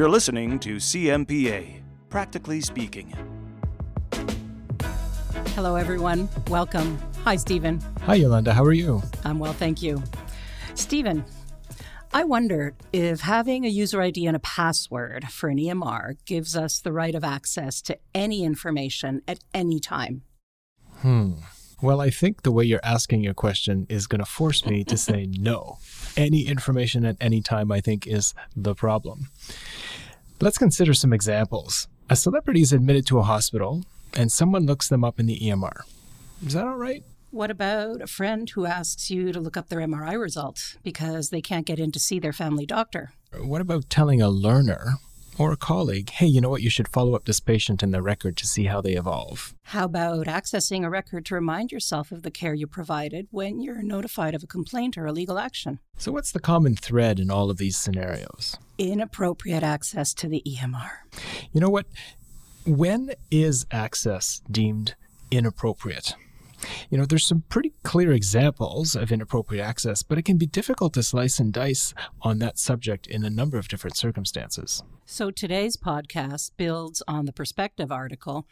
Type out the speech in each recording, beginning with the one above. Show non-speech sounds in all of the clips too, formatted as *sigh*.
You're listening to CMPA, Practically Speaking. Hello, everyone. Welcome. Hi, Stephen. Hi, Yolanda. How are you? I'm well, thank you. Stephen, I wonder if having a user ID and a password for an EMR gives us the right of access to any information at any time. Hmm. Well, I think the way you're asking your question is going to force me to say *laughs* no. Any information at any time, I think, is the problem. Let's consider some examples. A celebrity is admitted to a hospital and someone looks them up in the EMR. Is that all right? What about a friend who asks you to look up their MRI results because they can't get in to see their family doctor? What about telling a learner or a colleague, hey, you know what, you should follow up this patient in the record to see how they evolve? How about accessing a record to remind yourself of the care you provided when you're notified of a complaint or a legal action? So, what's the common thread in all of these scenarios? Inappropriate access to the EMR. You know what? When is access deemed inappropriate? You know, there's some pretty clear examples of inappropriate access, but it can be difficult to slice and dice on that subject in a number of different circumstances. So today's podcast builds on the perspective article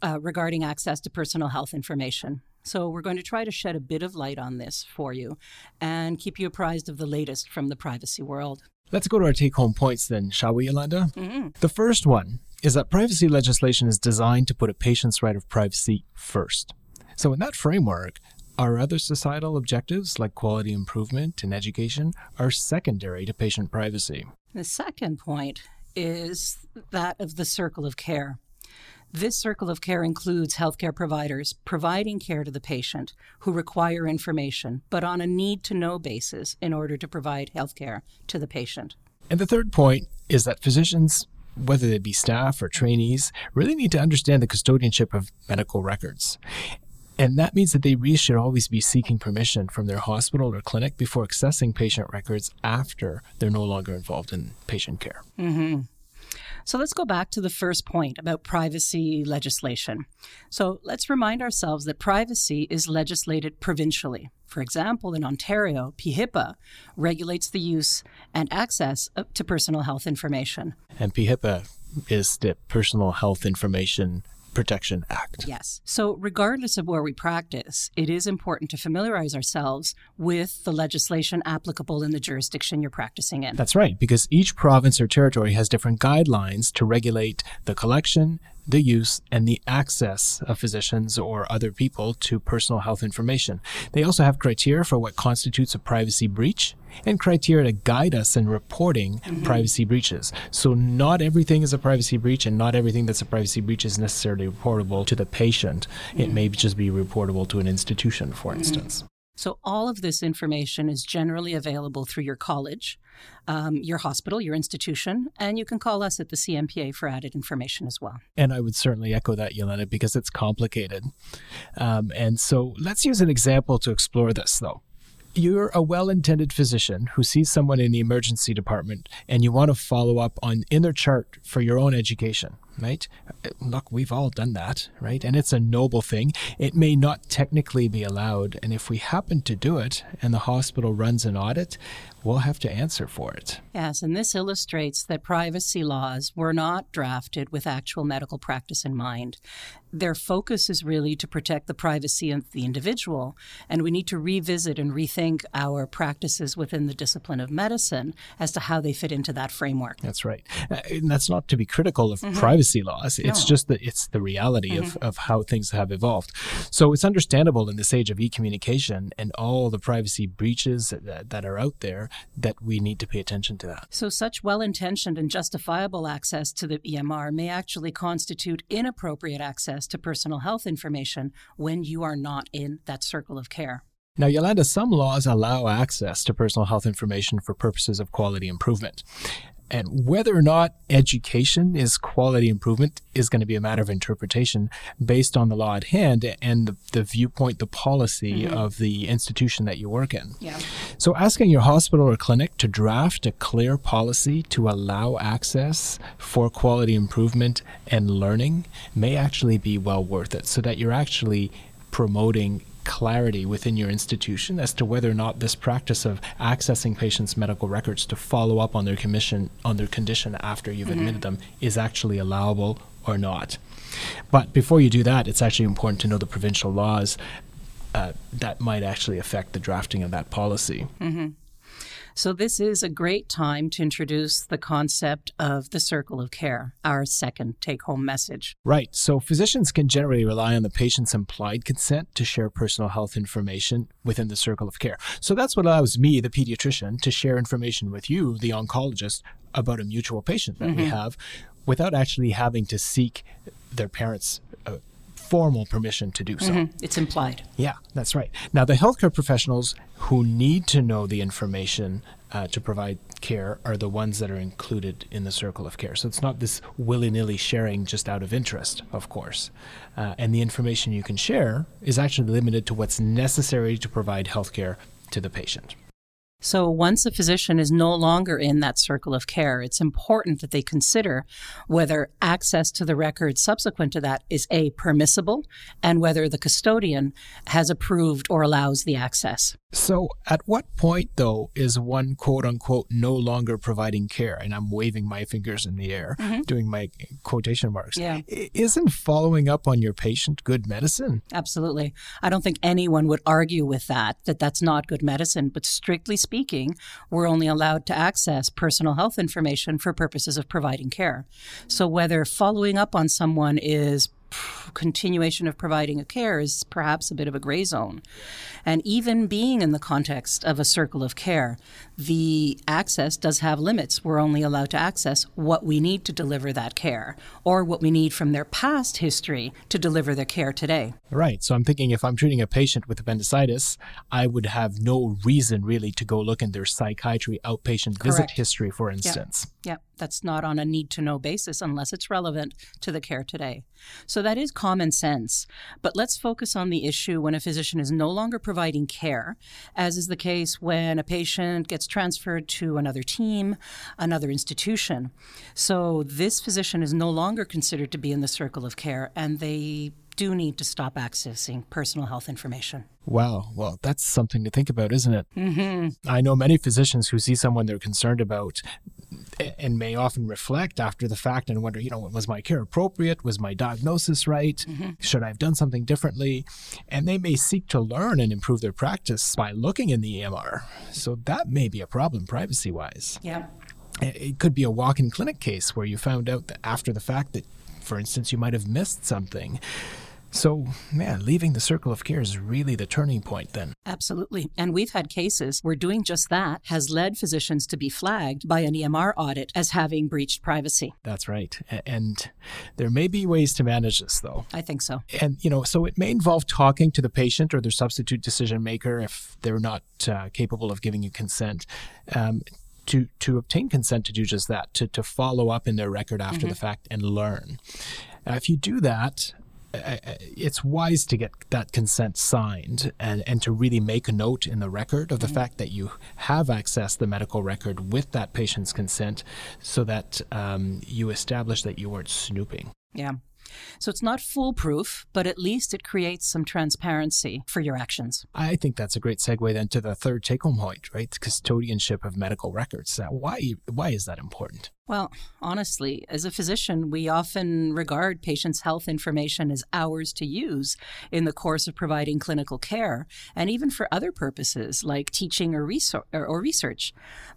uh, regarding access to personal health information. So we're going to try to shed a bit of light on this for you and keep you apprised of the latest from the privacy world. Let's go to our take home points then, shall we, Yolanda? Mm-hmm. The first one is that privacy legislation is designed to put a patient's right of privacy first. So, in that framework, our other societal objectives, like quality improvement and education, are secondary to patient privacy. The second point is that of the circle of care. This circle of care includes healthcare providers providing care to the patient who require information, but on a need to know basis in order to provide healthcare to the patient. And the third point is that physicians, whether they be staff or trainees, really need to understand the custodianship of medical records. And that means that they really should always be seeking permission from their hospital or clinic before accessing patient records after they're no longer involved in patient care. Mm-hmm. So let's go back to the first point about privacy legislation. So let's remind ourselves that privacy is legislated provincially. For example, in Ontario, PHIPA regulates the use and access to personal health information. And PHIPA is the Personal Health Information Protection Act. Yes. So, regardless of where we practice, it is important to familiarize ourselves with the legislation applicable in the jurisdiction you're practicing in. That's right, because each province or territory has different guidelines to regulate the collection, the use and the access of physicians or other people to personal health information. They also have criteria for what constitutes a privacy breach and criteria to guide us in reporting mm-hmm. privacy breaches. So, not everything is a privacy breach, and not everything that's a privacy breach is necessarily reportable to the patient. Mm-hmm. It may just be reportable to an institution, for mm-hmm. instance. So, all of this information is generally available through your college, um, your hospital, your institution, and you can call us at the CMPA for added information as well. And I would certainly echo that, Yolanda, because it's complicated. Um, and so, let's use an example to explore this, though you're a well-intended physician who sees someone in the emergency department and you want to follow up on in their chart for your own education right? Look, we've all done that, right? And it's a noble thing. It may not technically be allowed. And if we happen to do it and the hospital runs an audit, we'll have to answer for it. Yes, and this illustrates that privacy laws were not drafted with actual medical practice in mind. Their focus is really to protect the privacy of the individual, and we need to revisit and rethink our practices within the discipline of medicine as to how they fit into that framework. That's right. Uh, and that's not to be critical of mm-hmm. privacy laws. It's no. just that it's the reality mm-hmm. of, of how things have evolved. So it's understandable in this age of e communication and all the privacy breaches that, that are out there that we need to pay attention to that. So, such well intentioned and justifiable access to the EMR may actually constitute inappropriate access to personal health information when you are not in that circle of care. Now, Yolanda, some laws allow access to personal health information for purposes of quality improvement. And whether or not education is quality improvement is going to be a matter of interpretation based on the law at hand and the, the viewpoint, the policy mm-hmm. of the institution that you work in. Yeah. So, asking your hospital or clinic to draft a clear policy to allow access for quality improvement and learning may actually be well worth it so that you're actually promoting clarity within your institution as to whether or not this practice of accessing patients' medical records to follow up on their commission on their condition after you've admitted them is actually allowable or not. But before you do that, it's actually important to know the provincial laws uh, that might actually affect the drafting of that policy. So, this is a great time to introduce the concept of the circle of care, our second take home message. Right. So physicians can generally rely on the patient's implied consent to share personal health information within the circle of care. So that's what allows me, the pediatrician, to share information with you, the oncologist, about a mutual patient that we mm-hmm. have without actually having to seek their parents' formal permission to do so. It's implied. Yeah, that's right. Now, the healthcare professionals who need to know the information uh, to provide care are the ones that are included in the circle of care. So it's not this willy nilly sharing just out of interest, of course. Uh, and the information you can share is actually limited to what's necessary to provide healthcare to the patient. So, once a physician is no longer in that circle of care, it's important that they consider whether access to the record subsequent to that is A, permissible, and whether the custodian has approved or allows the access. So, at what point, though, is one quote unquote no longer providing care? And I'm waving my fingers in the air, mm-hmm. doing my quotation marks. Yeah. Isn't following up on your patient good medicine? Absolutely. I don't think anyone would argue with that, that that's not good medicine. But strictly speaking, we're only allowed to access personal health information for purposes of providing care. So whether following up on someone is continuation of providing a care is perhaps a bit of a gray zone. And even being in the context of a circle of care, the access does have limits. We're only allowed to access what we need to deliver that care or what we need from their past history to deliver their care today. Right. So I'm thinking if I'm treating a patient with appendicitis, I would have no reason really to go look in their psychiatry outpatient visit history, for instance. Yeah, that's not on a need to know basis unless it's relevant to the care today. So that is common sense. But let's focus on the issue when a physician is no longer providing care, as is the case when a patient gets transferred to another team, another institution. So this physician is no longer considered to be in the circle of care and they do need to stop accessing personal health information. Wow. Well, that's something to think about, isn't it? Mm-hmm. I know many physicians who see someone they're concerned about and may often reflect after the fact and wonder, you know, was my care appropriate? Was my diagnosis right? Mm-hmm. Should I have done something differently? And they may seek to learn and improve their practice by looking in the EMR. So that may be a problem privacy wise. Yeah. It could be a walk in clinic case where you found out that after the fact that, for instance, you might have missed something. So, man, leaving the circle of care is really the turning point then. Absolutely. And we've had cases where doing just that has led physicians to be flagged by an EMR audit as having breached privacy. That's right. And there may be ways to manage this, though. I think so. And, you know, so it may involve talking to the patient or their substitute decision maker if they're not uh, capable of giving you consent. Um, to, to obtain consent to do just that, to, to follow up in their record after the fact and learn. Uh, if you do that, it's wise to get that consent signed and, and to really make a note in the record of the fact that you have accessed the medical record with that patient's consent so that um, you establish that you weren't snooping. Yeah. So it's not foolproof, but at least it creates some transparency for your actions. I think that's a great segue then to the third take home point, right? Custodianship of medical records. Why, why is that important? Well, honestly, as a physician, we often regard patients' health information as ours to use in the course of providing clinical care and even for other purposes like teaching or, resor- or, or research.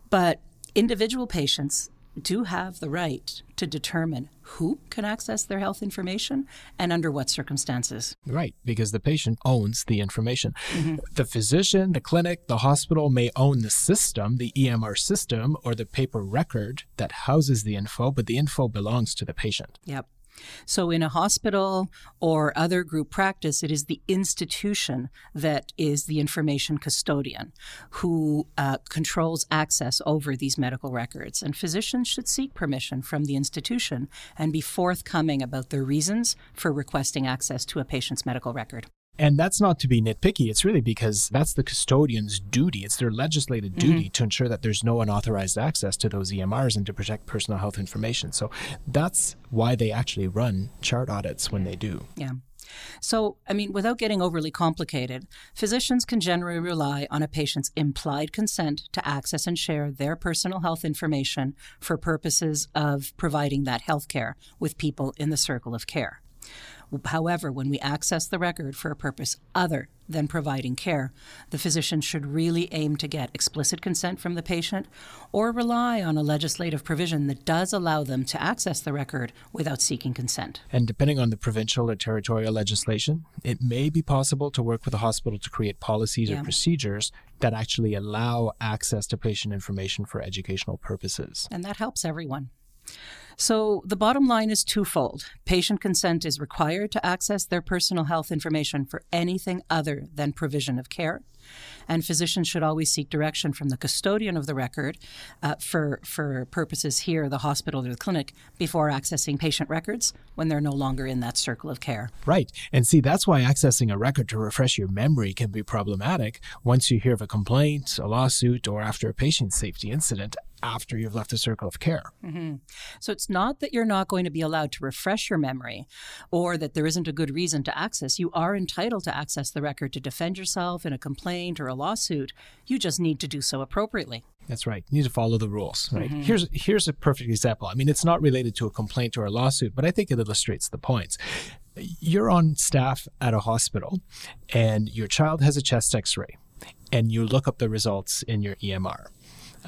But individual patients do have the right to determine who can access their health information and under what circumstances. Right, because the patient owns the information. Mm-hmm. The physician, the clinic, the hospital may own the system, the EMR system, or the paper record that houses the info, but the info belongs to the patient. Yep. So, in a hospital or other group practice, it is the institution that is the information custodian who uh, controls access over these medical records. And physicians should seek permission from the institution and be forthcoming about their reasons for requesting access to a patient's medical record. And that's not to be nitpicky. It's really because that's the custodian's duty. It's their legislated mm-hmm. duty to ensure that there's no unauthorized access to those EMRs and to protect personal health information. So that's why they actually run chart audits when they do. Yeah. So, I mean, without getting overly complicated, physicians can generally rely on a patient's implied consent to access and share their personal health information for purposes of providing that health care with people in the circle of care. However, when we access the record for a purpose other than providing care, the physician should really aim to get explicit consent from the patient or rely on a legislative provision that does allow them to access the record without seeking consent. And depending on the provincial or territorial legislation, it may be possible to work with a hospital to create policies Yeah. or procedures that actually allow access to patient information for educational purposes. and that helps everyone. So, the bottom line is twofold. Patient consent is required to access their personal health information for anything other than provision of care. And physicians should always seek direction from the custodian of the record uh, for, for purposes here, the hospital or the clinic, before accessing patient records when they're no longer in that circle of care. Right. And see, that's why accessing a record to refresh your memory can be problematic once you hear of a complaint, a lawsuit, or after a patient safety incident after you've left the circle of care. So it's not that you're not going to be allowed to refresh your memory or that there isn't a good reason to access. You are entitled to access the record to defend yourself in a complaint or a lawsuit. You just need to do so appropriately. That's right. You need to follow the rules, right? Here's here's a perfect example. I mean, it's not related to a complaint or a lawsuit, but I think it illustrates the points. You're on staff at a hospital and your child has a chest x-ray and you look up the results in your EMR.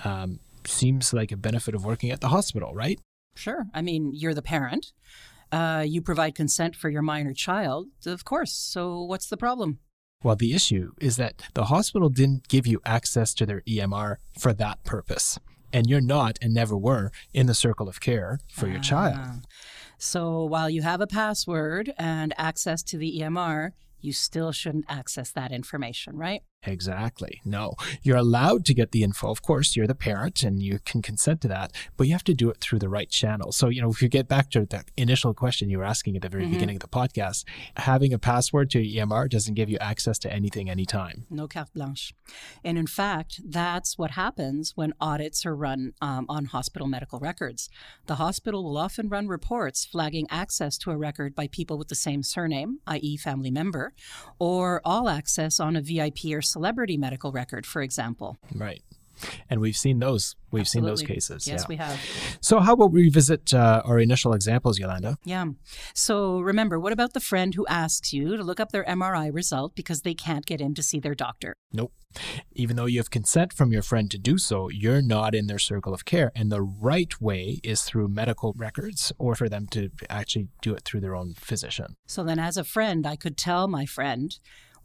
Um, seems like a benefit of working at the hospital, right? Sure. I mean, you're the parent. Uh, you provide consent for your minor child, of course. So what's the problem? Well, the issue is that the hospital didn't give you access to their EMR for that purpose. And you're not and never were in the circle of care for your child. Ah. So while you have a password and access to the EMR, you still shouldn't access that information, right? Exactly. No, you're allowed to get the info. Of course, you're the parent and you can consent to that, but you have to do it through the right channel. So, you know, if you get back to the initial question you were asking at the very beginning of the podcast, having a password to your EMR doesn't give you access to anything anytime. No carte blanche. And in fact, that's what happens when audits are run um, on hospital medical records. The hospital will often run reports flagging access to a record by people with the same surname, i.e., family member, or all access on a VIP or celebrity medical record, for example. Right. And we've seen those. We've seen those cases. Yes, yeah. we have. So, how about we revisit uh, our initial examples, Yolanda? Yeah. So remember, what about the friend who asks you to look up their MRI result because they can't get in to see their doctor? Nope. Even though you have consent from your friend to do so, you're not in their circle of care. And the right way is through medical records or for them to actually do it through their own physician. So then, as a friend, I could tell my friend,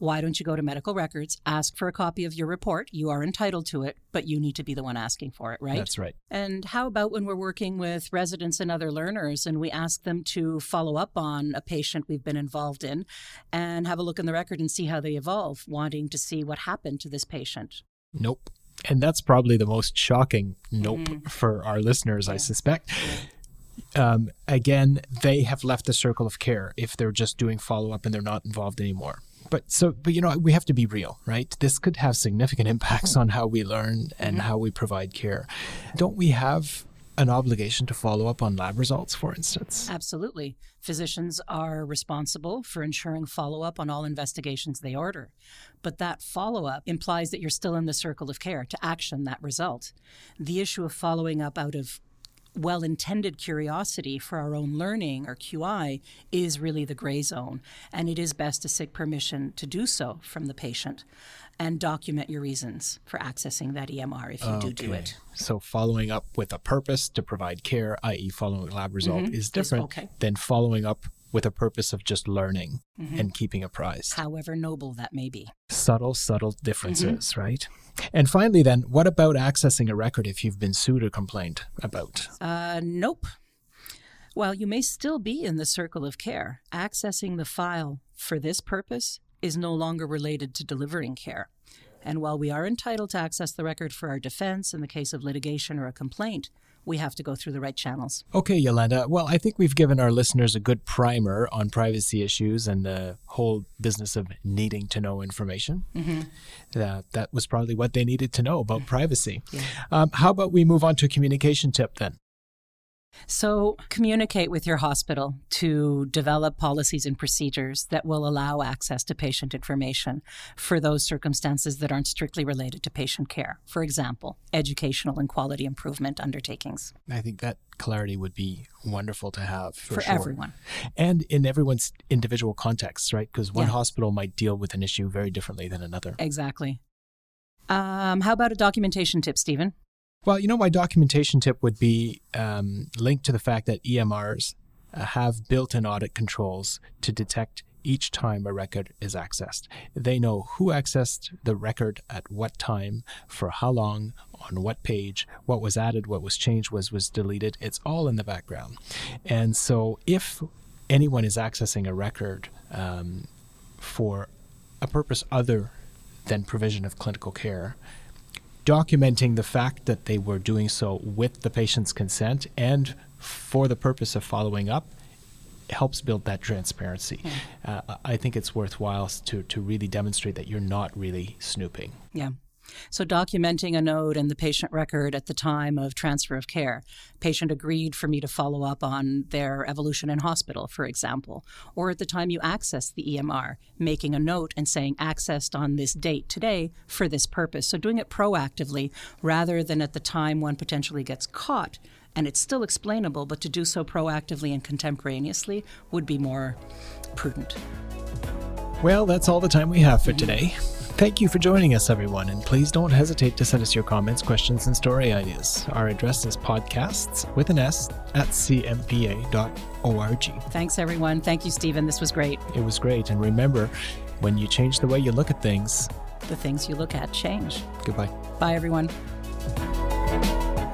why don't you go to medical records, ask for a copy of your report? You are entitled to it, but you need to be the one asking for it, right? That's right. And how about when we're working with residents and other learners and we ask them to follow up on a patient we've been involved in and have a look in the record and see how they evolve, wanting to see what happened to this patient? Nope. And that's probably the most shocking nope Mm-hmm. for our listeners, I suspect. Um, again, they have left the circle of care if they're just doing follow up and they're not involved anymore. But so, but you know, we have to be real, right? This could have significant impacts on how we learn and mm-hmm. how we provide care. Don't we have an obligation to follow up on lab results, for instance? Absolutely. Physicians are responsible for ensuring follow up on all investigations they order. But that follow up implies that you're still in the circle of care to action that result. The issue of following up out of well intended curiosity for our own learning or QI is really the gray zone. And it is best to seek permission to do so from the patient and document your reasons for accessing that EMR if you do do it. So following up with a purpose to provide care, i.e., following a lab result, mm-hmm. is different okay. than following up with a purpose of just learning and keeping apprised. However noble that may be. Subtle, subtle differences, right? And finally, then, what about accessing a record if you've been sued or complained about? Uh, nope. While you may still be in the circle of care, accessing the file for this purpose is no longer related to delivering care. And while we are entitled to access the record for our defense in the case of litigation or a complaint, we have to go through the right channels. Okay, Yolanda. Well, I think we've given our listeners a good primer on privacy issues and the whole business of needing to know information. Uh, that was probably what they needed to know about privacy. Um, how about we move on to a communication tip then? So, communicate with your hospital to develop policies and procedures that will allow access to patient information for those circumstances that aren't strictly related to patient care. For example, educational and quality improvement undertakings. I think that clarity would be wonderful to have for, for sure. everyone. And in everyone's individual contexts, right? Because one Yeah. hospital might deal with an issue very differently than another. Exactly. Um, how about a documentation tip, Stephen? Well, you know, my documentation tip would be um, linked to the fact that EMRs uh, have built in audit controls to detect each time a record is accessed. They know who accessed the record at what time, for how long, on what page, what was added, what was changed, was was deleted. It's all in the background. And so if anyone is accessing a record um, for a purpose other than provision of clinical care, documenting the fact that they were doing so with the patient's consent and for the purpose of following up helps build that transparency. Uh, I think it's worthwhile to, to really demonstrate that you're not really snooping. Yeah. So, documenting a note in the patient record at the time of transfer of care. Patient agreed for me to follow up on their evolution in hospital, for example. Or at the time you access the EMR, making a note and saying accessed on this date today for this purpose. So, doing it proactively rather than at the time one potentially gets caught. And it's still explainable, but to do so proactively and contemporaneously would be more prudent. Well, that's all the time we have for mm-hmm. today. Thank you for joining us, everyone, and please don't hesitate to send us your comments, questions, and story ideas. Our address is podcasts with an S at cmpa.org. Thanks, everyone. Thank you, Stephen. This was great. It was great, and remember, when you change the way you look at things, The things you look at change. goodbye. Bye, everyone.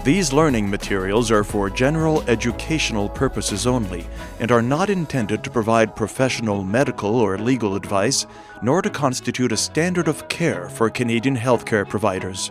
These learning materials are for general educational purposes only and are not intended to provide professional medical or legal advice, nor to constitute a standard of care for Canadian healthcare providers.